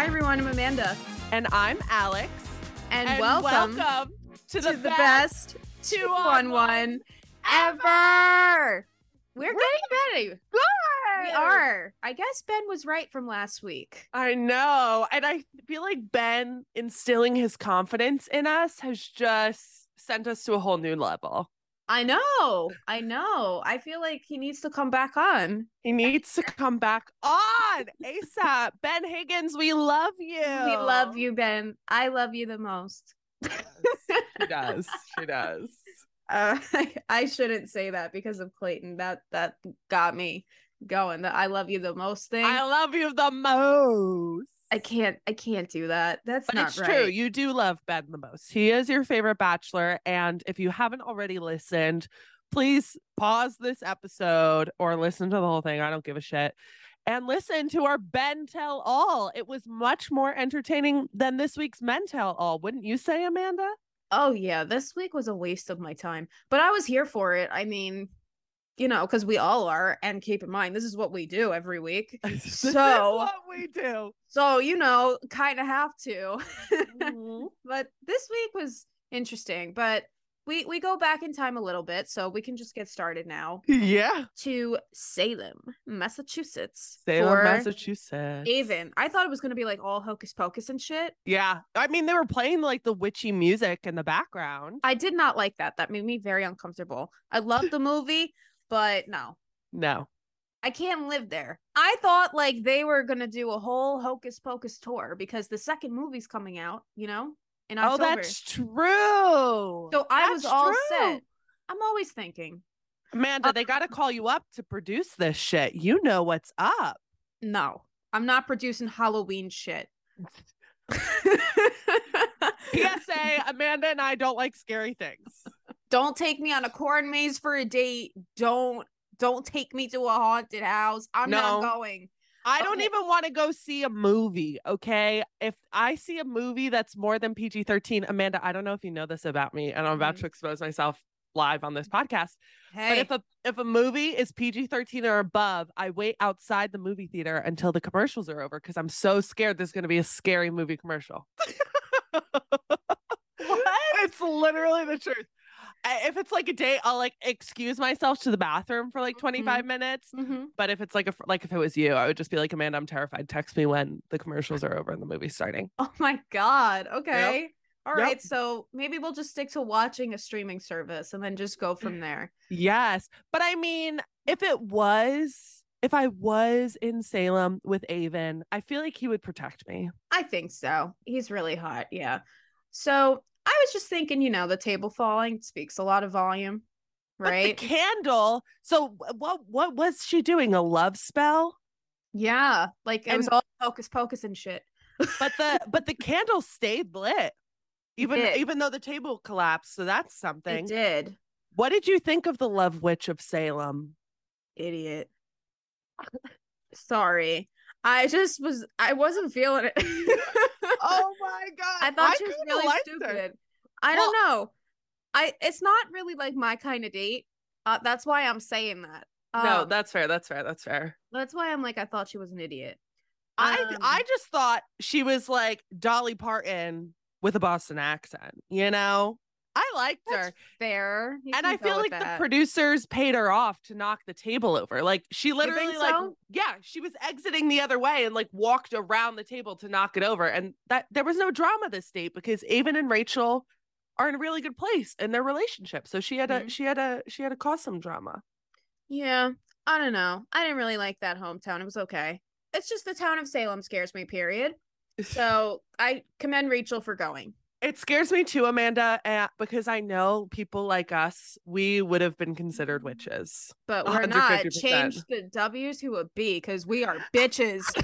Hi, everyone. I'm Amanda. And I'm Alex. And, And welcome, welcome to, the, best, best two two on on one one ever. We're We're getting ready. We are. I guess Ben was right from last week. I know. And I feel like Ben instilling his confidence in us has just sent us to a whole new level. I know. I know. I feel like he needs to come back on. He needs to come back on ASAP. Ben Higgins, we love you. We love you, Ben. I love you the most. She does. She does. Uh, I, I shouldn't say that because of Clayton. That that got me going. The I love you the most thing. I love you the most. I can't I can't do that. That's But not it's right. true. You do love Ben the most. He is your favorite bachelor. And if you haven't already listened, please pause this episode or listen to the whole thing. I don't give a shit. And listen to our Ben Tell All. It was much more entertaining than this week's Men Tell All. Wouldn't you say, Amanda? Oh yeah, this week was a waste of my time, but I was here for it. I mean, you know, because we all are, and keep in mind this is what we do every week. this is So- what we do. So you know, kind of have to. Mhm. but this week was interesting. But we we go back in time a little bit, so we can just get started now yeah. to Salem, Massachusetts. Salem, Massachusetts. Aven. I thought it was gonna be like all hocus pocus and shit. Yeah. I mean, they were playing like the witchy music in the background. I did not like that. That made me very uncomfortable. I love the movie, but no, No. I can't live there. I thought like they were gonna do a whole hocus pocus tour because the second movie's coming out, you know, in Oh, that's true. so I was all true. set. I'm always thinking, Amanda, Uh, they got to call you up to produce this shit. You know what's up. no, I'm not producing Halloween shit. PSA, Amanda and I don't like scary things. Don't take me on a corn maze for a date. Don't don't take me to a haunted house. I'm not going. I don't Okay. even want to go see a movie, okay? If I see a movie that's more than PG 13, Amanda, I don't know if you know this about me, and I'm about Mhm. to expose myself live on this podcast. But if a if a movie is PG 13 or above, I wait outside the movie theater until the commercials are over because I'm so scared there's going to be a scary movie commercial. what? It's literally the truth. If it's like a date, I'll like excuse myself to the bathroom for like 25 minutes. hmm But if it's like a like if it was you, I would just be like, Amanda, I'm terrified. Text me when the commercials are over and the movie's starting. Oh my god. Okay. All Yep. right. So maybe we'll just stick to watching a streaming service and then just go from there. Yes. But I mean, if it was if I was in Salem with Aven, I feel like he would protect me. I think so. He's really hot. Yeah. So I was just thinking, you know, the table falling speaks a lot of volume, But right? the candle. So what what was she doing? A love spell? yeah. Like it was all hocus pocus and shit. But the but the candle stayed lit. Even even though the table collapsed. So that's something. It did. What did you think of the Love Witch of Salem? Idiot. Sorry. I just was I wasn't feeling it. Oh my god! I thought she was really liked her. stupid. I don't know. I it's not really like my kind of date. Uh, that's why I'm saying that. no, Um, that's fair. That's fair. That's fair. that's why I'm like I thought she was an idiot. I Um, I just thought she was like Dolly Parton with a Boston accent. You know, I liked That's her, fair. You and I feel like that. the producers paid her off to knock the table over. Like she literally like so? yeah, she was exiting the other way and like walked around the table to knock it over, and that there was no drama this date because Aven and Rachel are in a really good place in their relationship. So she had to Mhm. she had a she had to cause some drama. Yeah, I don't know. I didn't really like that hometown. It was okay. It's just the town of Salem scares me. Period. So I commend Rachel for going. It scares me too, Amanda, uh, because I know people like us, we would have been considered witches. But we're not. 150%. Change the W's to a B because we are bitches.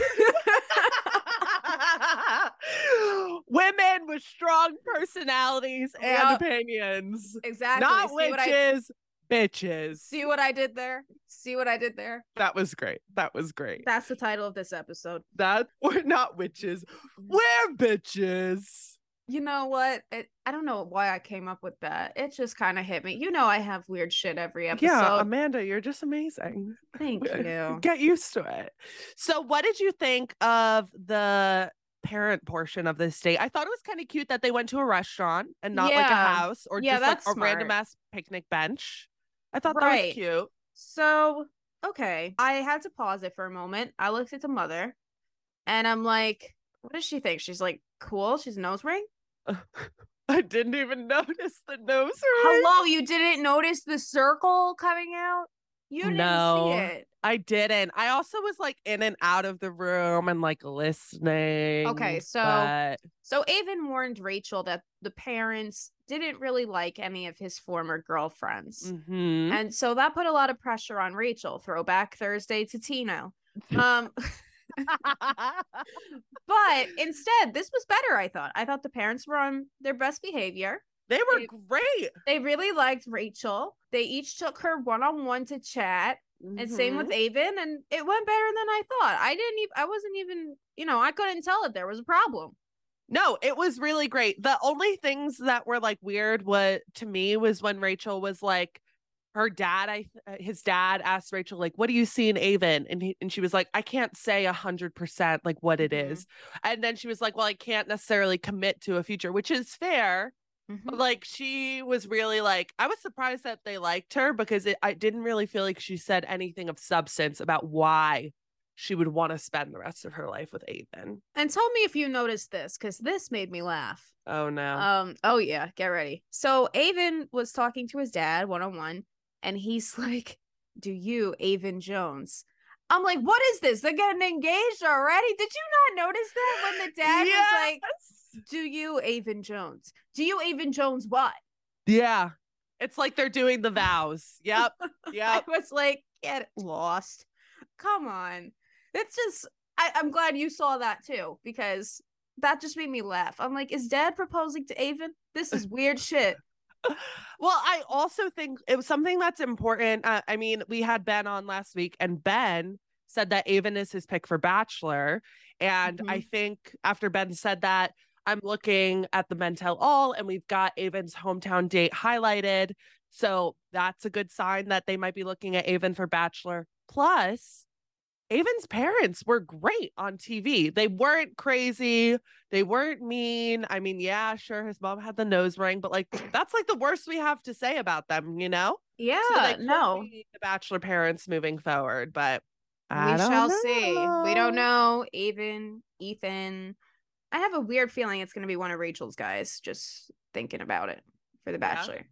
Women with strong personalities and Yup. opinions. exactly. Not see what I witches, bitches. see what I did there? See what I did there? that was great. That was great. That's the title of this episode. That we're not witches. We're bitches. You know what? It, I don't know why I came up with that. It just kind of hit me. You know, I have weird shit every episode. Yeah, Amanda, you're just amazing. Thank you. Get used to it. So, what did you think of the parent portion of this date. I thought it was kind of cute that they went to a restaurant and not like a house or Yeah, just like a random ass picnic bench. I thought that was cute. So, okay. I had to pause it for a moment. I looked at the mother and I'm like, what does she think? She's like, cool. She's a nose ring. I didn't even notice the nose ring. Hello, you didn't notice the circle coming out? You didn't No. see it. I didn't. I also was like in and out of the room and like listening. Okay, so- but- So Aven warned Rachel that the parents didn't really like any of his former girlfriends. Mhm. And so that put a lot of pressure on Rachel. Throwback Thursday to Tino. Um, but instead, this was better, I thought. I thought the parents were on their best behavior. they were They- great. They really liked Rachel. They each took her one on one to chat. And same with Mhm. Aven, and it went better than I thought. I didn't even I wasn't even, you know, I couldn't tell that there was a problem. No, it was really great. The only things that were like weird what to me was when Rachel was like her dad I his dad asked Rachel like what do you see in Aven and he, and she was like I can't say a hundred percent like what it Mhm. is and then she was like well I can't necessarily commit to a future which is fair Mm-hmm. but like she was really like I was surprised that they liked her because it, I didn't really feel like she said anything of substance about why she would want to spend the rest of her life with Aven. And tell me if you noticed this, because this made me laugh. Oh no. Um, oh yeah, get ready. So Aven was talking to his dad one on one, and he's like, Do you, Aven Jones? I'm like, what is this? They're getting engaged already? Did you not notice that when the dad was like, Do you, Aven Jones? Do you, Aven Jones, what? Yeah. It's like they're doing the vows. Yep. Yeah. I was like, get lost. Come on. It's just I, I'm glad you saw that too, because that just made me laugh. I'm like, is dad proposing to Aven? This is weird shit. Well, I also think it was something that's important. Uh, I mean, we had Ben on last week, and Ben said that Aven is his pick for Bachelor. And I think after Ben said that, I'm looking at the Men Tell All, and we've got Aven's hometown date highlighted. So that's a good sign that they might be looking at Aven for Bachelor. Plus, Aven's parents were great on TV. They weren't crazy. They weren't mean. I mean, yeah, sure, his mom had the nose ring, but like that's like the worst we have to say about them, you know? Yeah, So no. the Bachelor parents moving forward, but I we don't shall see. We don't know. know. Aven, Ethan. I have a weird feeling it's gonna be one of Rachel's guys, just thinking about it for the Yeah? Bachelor.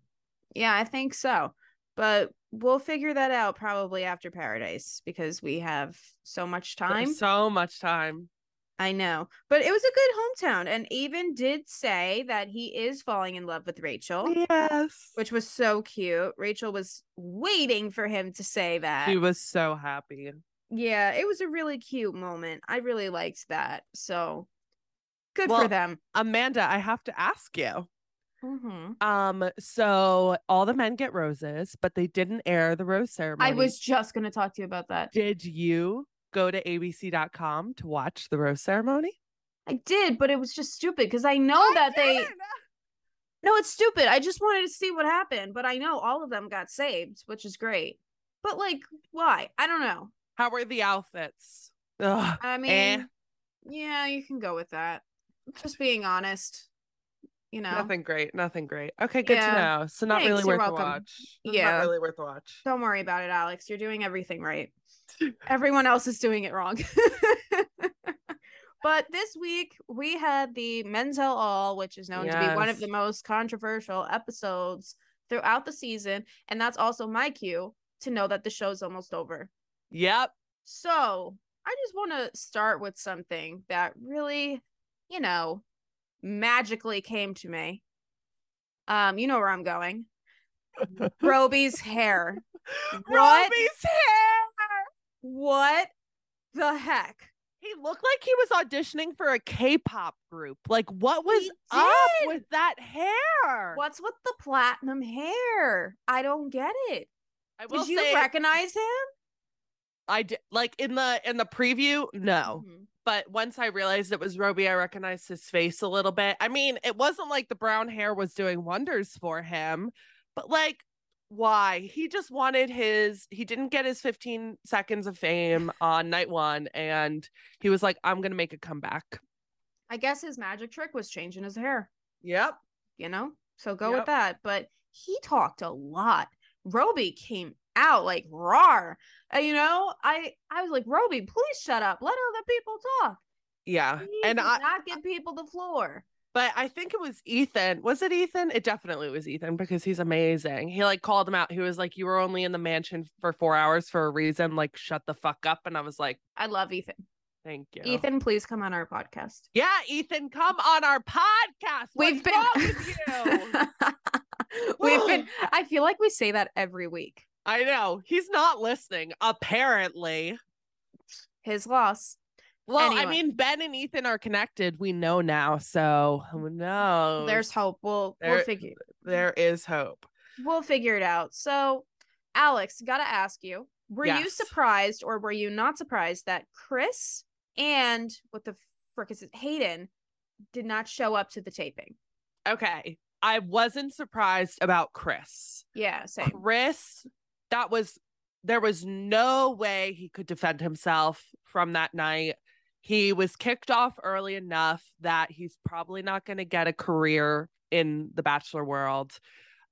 Yeah, I think so. But we'll figure that out probably after Paradise because we have so much There's time. So much time. I know. But it was a good hometown. And Aven did say that he is falling in love with Rachel, Yes. which was so cute. Rachel was waiting for him to say that. he was so happy. Yeah, it was a really cute moment. I really liked that. So good Well, for them. Amanda, I have to ask you. Hmm Um, so all the men get roses, but they didn't air the rose ceremony. I was just going to talk to you about that. Did you go to abc.com to watch the rose ceremony? I did, but it was just stupid because I know that they. No, it's stupid. I just wanted to see what happened, but I know all of them got saved, which is great. But like, why? I don't know. How were the outfits? Ugh. I mean, Eh. yeah, you can go with that. Just being honest, you know. Nothing great. Nothing great. Okay, good Yeah. to know. So not Thanks, really worth a welcome. watch. Yeah. Not really worth a watch. Don't worry about it, Alex. You're doing everything right. Everyone else is doing it wrong. but this week we had the Men Tell All, which is known to be one of the most controversial episodes throughout the season, and that's also my cue to know that the show's almost over. Yep. So I just want to start with something that really, you know, magically came to me. Um, you know where I'm going. Roby's hair. What? Roby's hair. What the heck? He looked like he was auditioning for a K-pop group. Like, what was up with that hair? What's with the platinum hair? I don't get it. I will Did you say, recognize him? I did like in the in the preview. No, Mhm. But once I realized it was Roby, I recognized his face a little bit. I mean, it wasn't like the brown hair was doing wonders for him, but like, why? He just wanted his, he didn't get his 15 seconds of fame on night one, and he was like, I'm gonna make a comeback. I guess his magic trick was changing his hair, Yep. you know? So go Yep. with that. But he talked a lot. Roby came out like roar. Uh, you know, I I was like, Roby, please shut up. Let other people talk. Yeah. And I not give people the floor. but I think it was Ethan. Was it Ethan? It definitely was Ethan because he's amazing. He like called him out. He was like, You were only in the mansion for four hours for a reason. Like, shut the fuck up. And I was like, I love Ethan. Thank you. Ethan, please come on our podcast. Yeah, Ethan, come on our podcast. We've What's wrong with you? We've been I feel like we say that every week. I know. He's not listening, apparently. His loss. Well, I mean, Ben and Ethan are connected. We know now. So who knows? There's hope. We'll There- we'll figure there is hope. we'll figure it out. So, Alex, gotta ask you: Were you surprised, or were you not surprised that Chris and what the frick is it, Hayden, did not show up to the taping? Okay. I wasn't surprised about Chris. Yeah, same. Chris, that was there was no way he could defend himself from that night. He was kicked off early enough that he's probably not going to get a career in the bachelor world.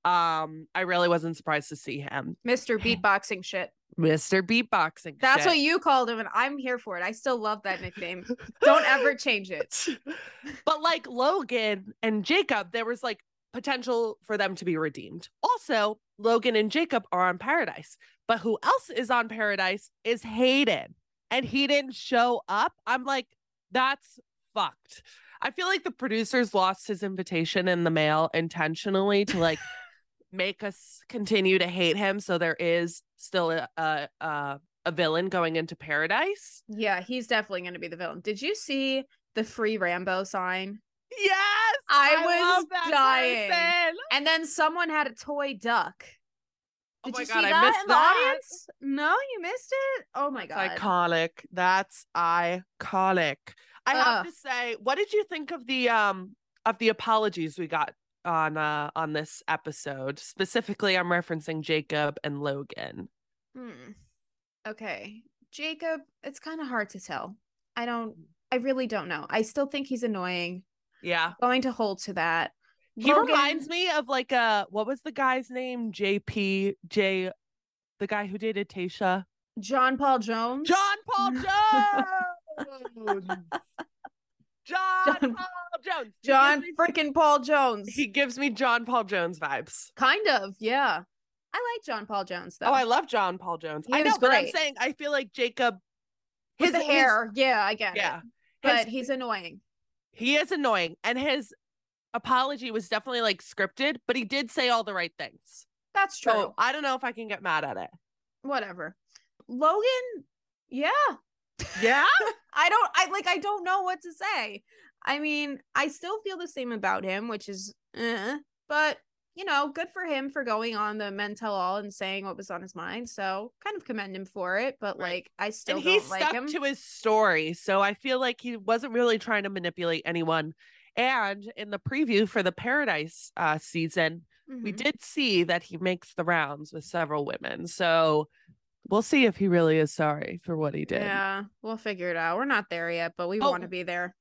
Um, I really wasn't surprised to see him. Mr. Beatboxing shit. Mr. Beatboxing. That's shit. what you called him, and I'm here for it. I still love that nickname. Don't ever change it. but like Logan and Jacob, there was like potential for them to be redeemed. Also, Logan and Jacob are on Paradise, but who else is on Paradise is Hayden, and he didn't show up. I'm like, that's fucked. I feel like the producers lost his invitation in the mail intentionally to like make us continue to hate him. So there is still a a, a, a villain going into Paradise. Yeah, he's definitely going to be the villain. Did you see the free Rambo sign? Yes, I was dying. person. And then someone had a toy duck. Oh Did my you God, see I that missed in the that. audience? No, you missed it. Oh my god. Iconic. That's iconic. I have to say, what did you think of the um of the apologies we got on uh on this episode? Specifically, I'm referencing Jacob and Logan. Hmm. Okay, Jacob. It's kind of hard to tell. I don't. I really don't know. I still think he's annoying. Yeah. Going to hold to that. He reminds me of like a what was the guy's name? JP J the guy who dated Tayshia. John Paul Jones. John Paul Jones. John, John- Paul Jones. He John freaking Paul Jones. He gives me John Paul Jones vibes. kind of. Yeah. I like John Paul Jones though. Oh, I love John Paul Jones. He I know, but I'm saying I feel like Jacob his the hair. yeah, I get yeah. it. But his- he's annoying. He is annoying and his apology was definitely like scripted, but he did say all the right things. That's true. So I don't know if I can get mad at it. Whatever. Logan. Yeah. Yeah. I don't I like I don't know what to say. I mean, I still feel the same about him, which is eh, but you know, good for him for going on the men tell all and saying what was on his mind. So kind of commend him for it, but Right. like I still and he don't like stuck him. to his story. So I feel like he wasn't really trying to manipulate anyone. And in the preview for the Paradise uh, season, we Mhm. did see that he makes the rounds with several women. So we'll see if he really is sorry for what he did. Yeah, we'll figure it out. We're not there yet, but we Oh. want to be there.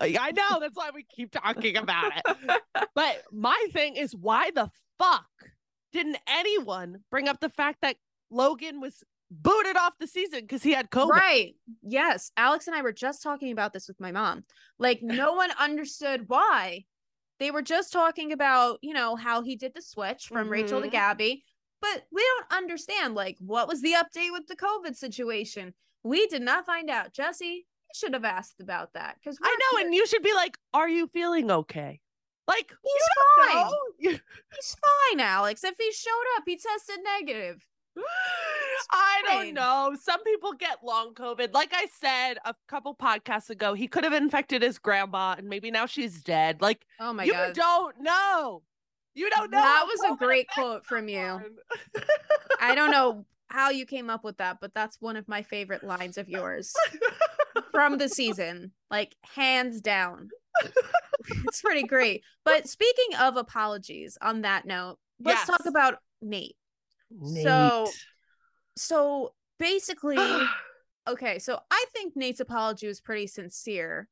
I know that's why we keep talking about it. But my thing is, why the fuck didn't anyone bring up the fact that Logan was booted off the season because he had COVID? Right. Yes. Alex and I were just talking about this with my mom. Like, no one understood why. They were just talking about, you know, how he did the switch from Rachel to Mhm. Gabby. But we don't understand, like, what was the update with the COVID situation? We did not find out. Jesse, should have asked about that because I know, and you should be like, "Are you feeling okay?" Like he's fine. He's fine, Alex. If he showed up, he tested negative. I don't know. Some people get long COVID. Like I said a couple podcasts ago, he could have infected his grandma, and maybe now she's dead. Like Oh my you god. You don't know. You don't know. That was a great quote from you. I don't know how you came up with that, but that's one of my favorite lines of yours from the season. Like hands down. it's pretty great. But speaking of apologies, on that note, let's talk about Nate. So- Nate. So basically, okay, so I think Nate's apology was pretty sincere.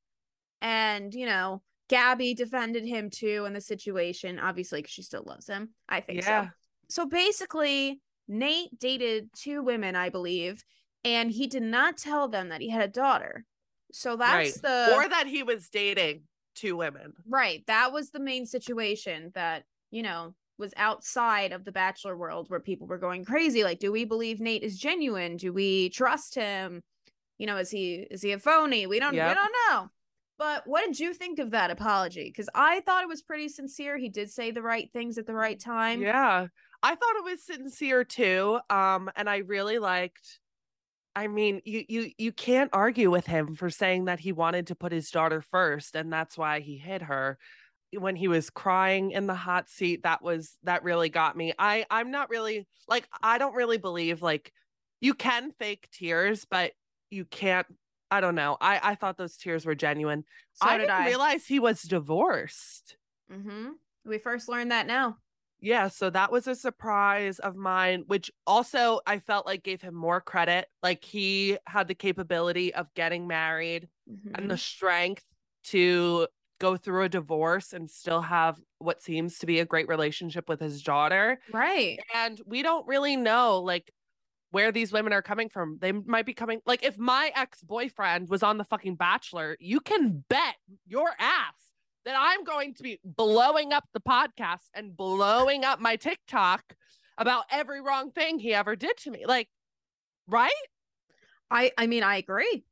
And, you know, Gabby defended him too in the situation, obviously, because she still loves him. I think Yeah. so. So basically, Nate dated two women, I believe, and he did not tell them that he had a daughter. So that's right. the or that he was dating two women. right. That was the main situation that, you know, was outside of the bachelor world where people were going crazy. Like, do we believe Nate is genuine? Do we trust him? You know, is he is he a phony? We don't we don't know. But what did you think of that apology? Because I thought it was pretty sincere. He did say the right things at the right time. Yeah. I thought it was sincere too. Um, and I really liked I mean, you you you can't argue with him for saying that he wanted to put his daughter first and that's why he hid her. When he was crying in the hot seat, that was that really got me. I I'm not really like I don't really believe like you can fake tears, but you can't I don't know. I I thought those tears were genuine. So I did didn't I. realize he was divorced. mm-hmm. We first learned that now. Yeah, so that was a surprise of mine, which also I felt like gave him more credit. Like he had the capability of getting married Mhm. and the strength to go through a divorce and still have what seems to be a great relationship with his daughter. Right. And we don't really know like where these women are coming from. They might be coming like if my ex-boyfriend was on the fucking bachelor, you can bet your ass that I'm going to be blowing up the podcast and blowing up my TikTok about every wrong thing he ever did to me. Like, right? I I mean I agree.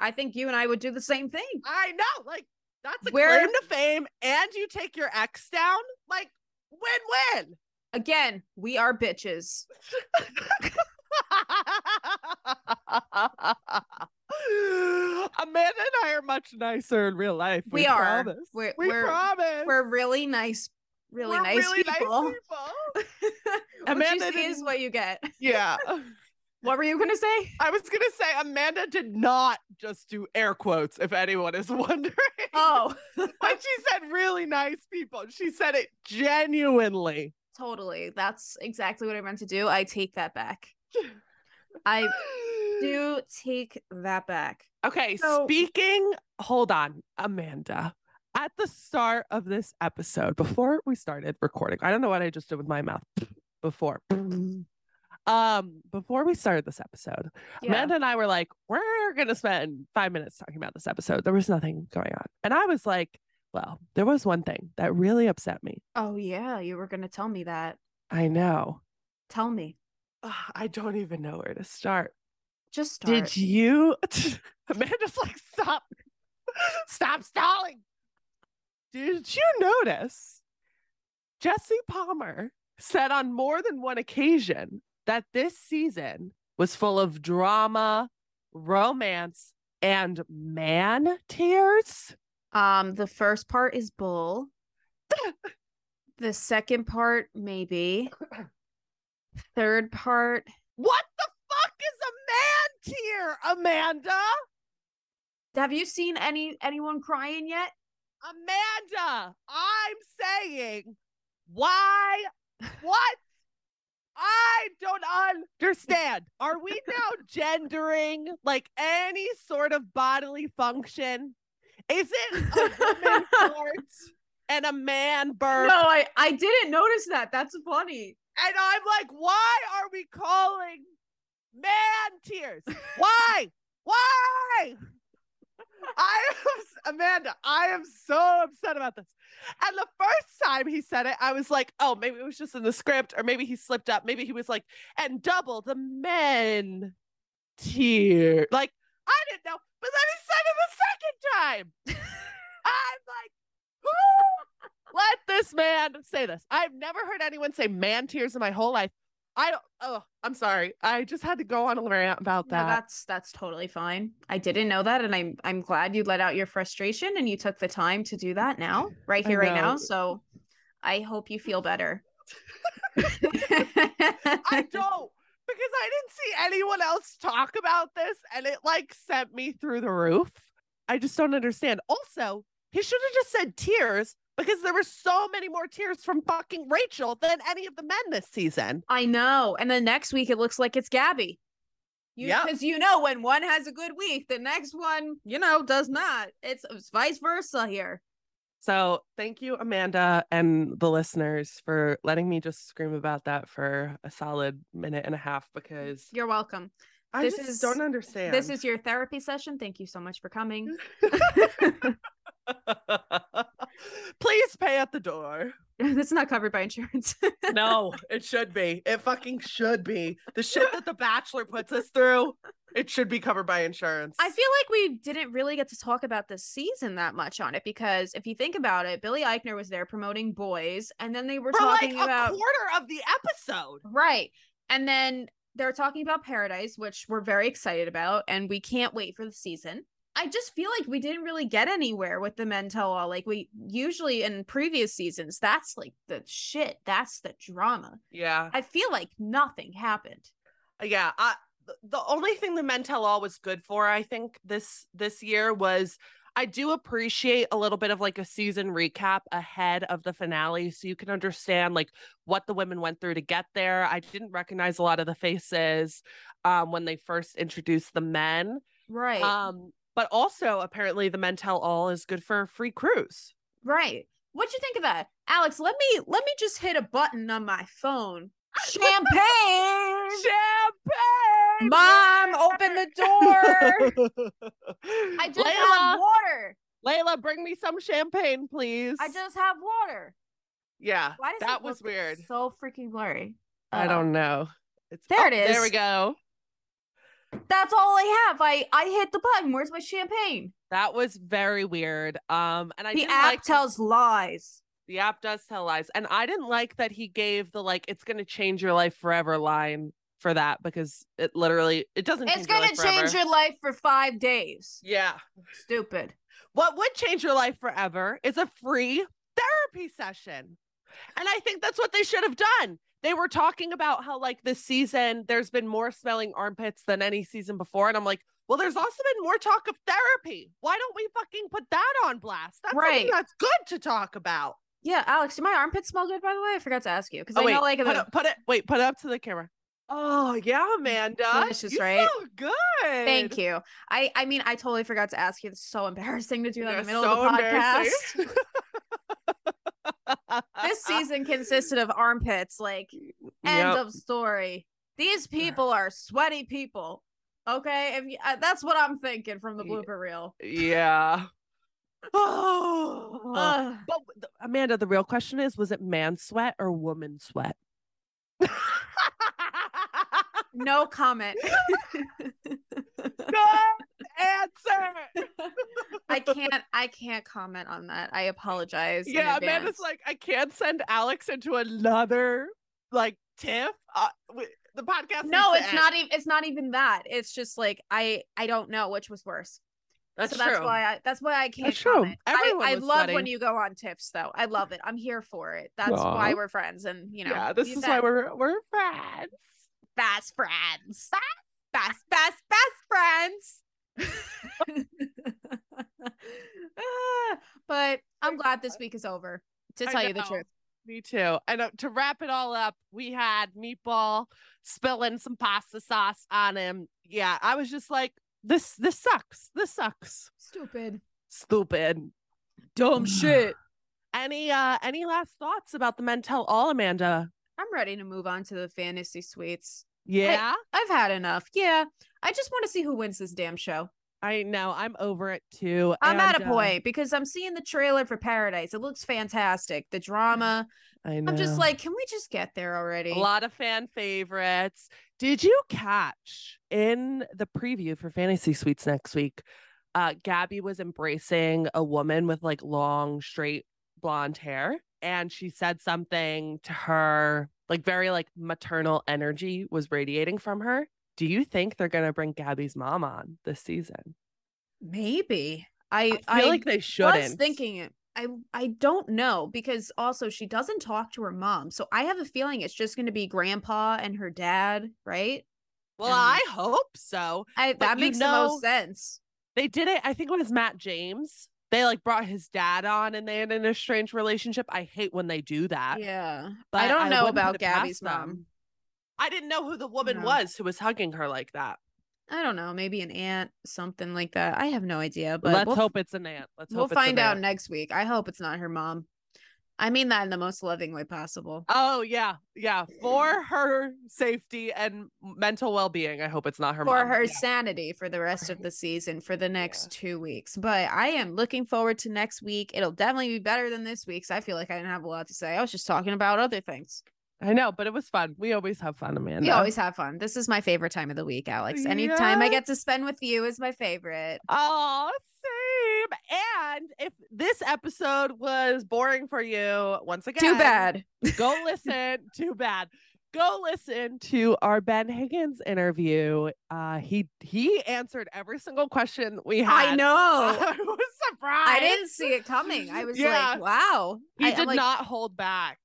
I think you and I would do the same thing. I know. Like, that's a Where- claim to fame. And you take your ex down. Like, win win. Again, we are bitches. Amanda and I are much nicer in real life. We, We are. Promise. We're- we we're- promise. We're really nice, really We're nice really people. nice people. Amanda is what you get. Yeah. What were you gonna say? I was gonna say Amanda did not just do air quotes, if anyone is wondering. Oh, when she said really nice people, she said it genuinely. totally. That's exactly what I meant to do. I take that back. I do take that back. Okay, So- speaking, hold on, Amanda. At the start of this episode, before we started recording, I don't know what I just did with my mouth before. Um, before we started this episode, Yeah. Amanda and I were like, we're gonna spend five minutes talking about this episode. There was nothing going on. And I was like, well, there was one thing that really upset me. Oh yeah, you were gonna tell me that. I know. Tell me. Ugh, I don't even know where to start. Just start. Did you Amanda's like, stop, stop stalling. Did you notice Jesse Palmer said on more than one occasion that this season was full of drama, romance, and man tears? Um, the first part is bull. the second part, maybe. Third part, What the fuck is a man tear, Amanda? have you seen any anyone crying yet? Amanda, I'm saying, why? What? I don't understand. Are we now gendering like any sort of bodily function? Is it a woman fart and a man burp? No, I I didn't notice that. That's funny. And I'm like, why are we calling man tears? Why? Why? I am Amanda. I am so upset about this. And the first time he said it, I was like, oh, maybe it was just in the script, or maybe he slipped up. Maybe he was like, and double the men tear. Like, I didn't know. But then he said it the second time. I'm like, who let this man say this? I've never heard anyone say man tears in my whole life. I don't oh, I'm sorry. I just had to go on a rant about No, that. that's that's totally fine. I didn't know that, and I'm I'm glad you let out your frustration and you took the time to do that now, right here, right now. So I hope you feel better. I don't because I didn't see anyone else talk about this and it like sent me through the roof. I just don't understand. Also, he should have just said tears because there were so many more tears from fucking Rachel than any of the men this season. I know. And then next week it looks like it's Gabby. You Yep. because you know when one has a good week, the next one, you know, does not. It's, it's vice versa here. So thank you, Amanda, and the listeners for letting me just scream about that for a solid minute and a half because You're welcome. I This just is- don't understand. This is your therapy session. Thank you so much for coming. Please pay at the door. That's not covered by insurance. No, it should be. It fucking should be. The shit that The Bachelor puts us through, it should be covered by insurance. I feel like we didn't really get to talk about this season that much on it because if you think about it, Billy Eichner was there promoting boys, and then they were for talking like about a quarter of the episode. right, and then they're talking about Paradise, which we're very excited about, and we can't wait for the season. I just feel like we didn't really get anywhere with the men tell all. Like we usually in previous seasons, that's like the shit. That's the drama. Yeah. I feel like nothing happened. yeah I, the only thing the men tell all was good for i think this this year was i do appreciate a little bit of like a season recap ahead of the finale so you can understand like what the women went through to get there i didn't recognize a lot of the faces um when they first introduced the men Right. um but also apparently the men tell all is good for a free cruise Right. What'd you think of that? Alex, let me let me just hit a button on my phone. Champagne. champagne Mom, open the door. I just Layla, have water. Layla, bring me some champagne, please. I just have water. yeah, Why does that it was weird. So freaking blurry. I Uh, don't know. It's There oh, it There we go. That's all I have. I I hit the button. Where's my champagne? That was very weird. Um, and I the app like tells lies. the app does tell lies, and I didn't like that he gave the like "it's gonna change your life forever" line for that because it literally it doesn't. It's change gonna life change your life for five days. Yeah. Stupid. What would change your life forever is a free therapy session. And I think that's what they should have done. They were talking about how, like, this season, there's been more smelling armpits than any season before. And I'm like, well, there's also been more talk of therapy. Why don't we fucking put that on blast? That's something Right. that's good to talk about. Yeah, Alex, do my armpits smell good? By the way, I forgot to ask you because Oh, I wait, know like put, the it, put it, wait, put it up to the camera. Oh, yeah, Amanda. Delicious, you right? smell good. Thank you. I I mean I totally forgot to ask you. It's so embarrassing to do that in the You're middle of so the podcast. this season consisted of armpits. Like end Yep. of story. These people are sweaty people. Okay, if you, uh, that's what I'm thinking from the blooper reel. Yeah. Oh. Ugh. But th- Amanda, the real question is was it man sweat or woman sweat? no comment. Good answer. I can't. I can't comment on that. I apologize. Yeah, advance. Amanda's like, I can't send Alex into another like tiff. Uh, wi- the podcast. no, it's not even. It's not even that. It's just like I. I don't know which was worse. That's so that's why I that's why I can't true. comment. I, Everyone I was love when you go on tips though. I love it. I'm here for it. That's Aw. why we're friends and you know yeah, this is said why we're we're friends. best friends. Best best best friends. Ah, but I'm glad this week is over. To tell you the truth. Me too. And uh, to wrap it all up, we had Meatball spilling some pasta sauce on him. Yeah, I was just like, this this sucks. This sucks. Stupid. Stupid. Dumb shit. Any uh any last thoughts about the men tell all, Amanda? I'm ready to move on to the fantasy suites. Yeah. I've had enough. Yeah. I just want to see who wins this damn show. I know. I'm over it too. I'm at and, a uh, point because I'm seeing the trailer for Paradise. It looks fantastic. The drama. I know. I'm just like, can we just get there already? a lot of fan favorites. Did you catch in the preview for Fantasy Suites next week? Uh, Gabby was embracing a woman with like long, straight blonde hair, and she said something to her, like very like maternal energy was radiating from her. Do you think they're gonna bring Gabby's mom on this season? Maybe. I I feel like they shouldn't. was thinking it. I I don't know because also she doesn't talk to her mom. So I have a feeling it's just going to be grandpa and her dad, right? Well, and- I hope so. I But that you makes the most sense. They did it. I think it was Matt James. They like brought his dad on and they had an estranged relationship. I hate when they do that. Yeah. but I don't know about Gabby's mom. them. I didn't know who the woman No. was who was hugging her like that. I don't know, maybe an aunt, something like that. I have no idea, but Let's we'll, hope it's an aunt. Let's we'll hope it's an find out ant. next week. I hope it's not her mom. I mean that in the most loving way possible. Oh yeah, yeah. For her safety and mental well-being, I hope it's not her mom. for mom. her Yeah. sanity for the rest of the season for the next two weeks. But I am looking forward to next week. It'll definitely be better than this week's. I feel like I didn't have a lot to say. I was just talking about other things. I know, but it was fun. We always have fun, Amanda. We always have fun. This is my favorite time of the week, Alex. Anytime I get to spend with you is my favorite. Oh, same. And if this episode was boring for you, once again, Too bad. go listen. too bad. Go listen to our Ben Higgins interview. Uh, he he answered every single question we had. I know. I was surprised. I didn't see it coming. I was Yeah. like, wow. He I- did like, not hold back.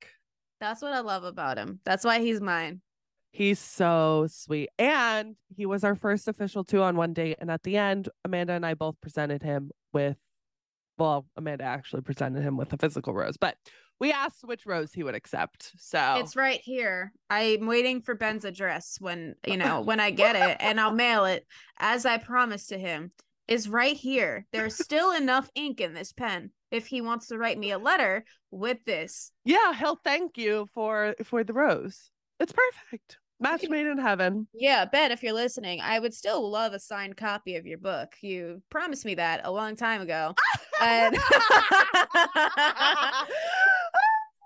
That's what I love about him. That's why he's mine. He's so sweet. And he was our first official two on one date. And at the end, Amanda and I both presented him with, well, Amanda actually presented him with a physical rose, but we asked which rose he would accept. So It's right here. I'm waiting for Ben's address when, you know, when I get it and I'll mail it as I promised to him. Is right here. There's still enough ink in this pen if he wants to write me a letter with this. yeah, he'll thank you for for the rose. It's perfect. Match made in heaven. Yeah, Ben, if you're listening, I would still love a signed copy of your book. You promised me that a long time ago. And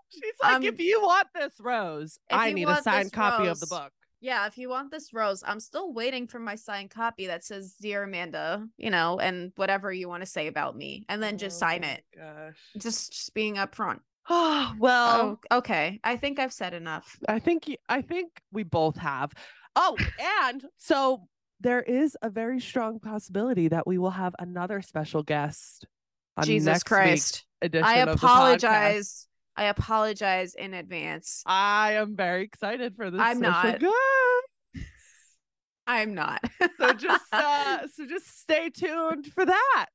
She's like, Um, if you want this rose, I need a signed copy of the book. Yeah, if you want this rose, I'm still waiting for my signed copy that says Dear Amanda, you know, and whatever you want to say about me. And then just Oh sign it. Gosh. Just just being upfront. Oh well, Oh, okay. I think I've said enough. I think I think we both have. Oh, and so there is a very strong possibility that we will have another special guest on Jesus next Christ. week's edition I of the podcast. apologize. I apologize in advance. I am very excited for this. I'm not. I'm not. So just uh so just stay tuned for that.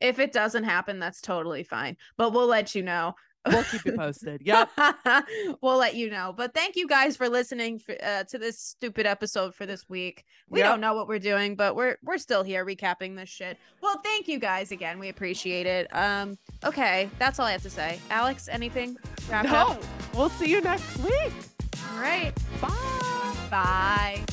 if it doesn't happen, that's totally fine. But we'll let you know. We'll keep you posted. Yep. we'll let you know. But thank you guys for listening for, uh, to this stupid episode for this week. We Yep. don't know what we're doing, but we're we're still here recapping this shit. Well, thank you guys again. We appreciate it. Um, okay, that's all I have to say. Alex, anything? Wrap No, up? we'll see you next week. All right. Bye. Bye.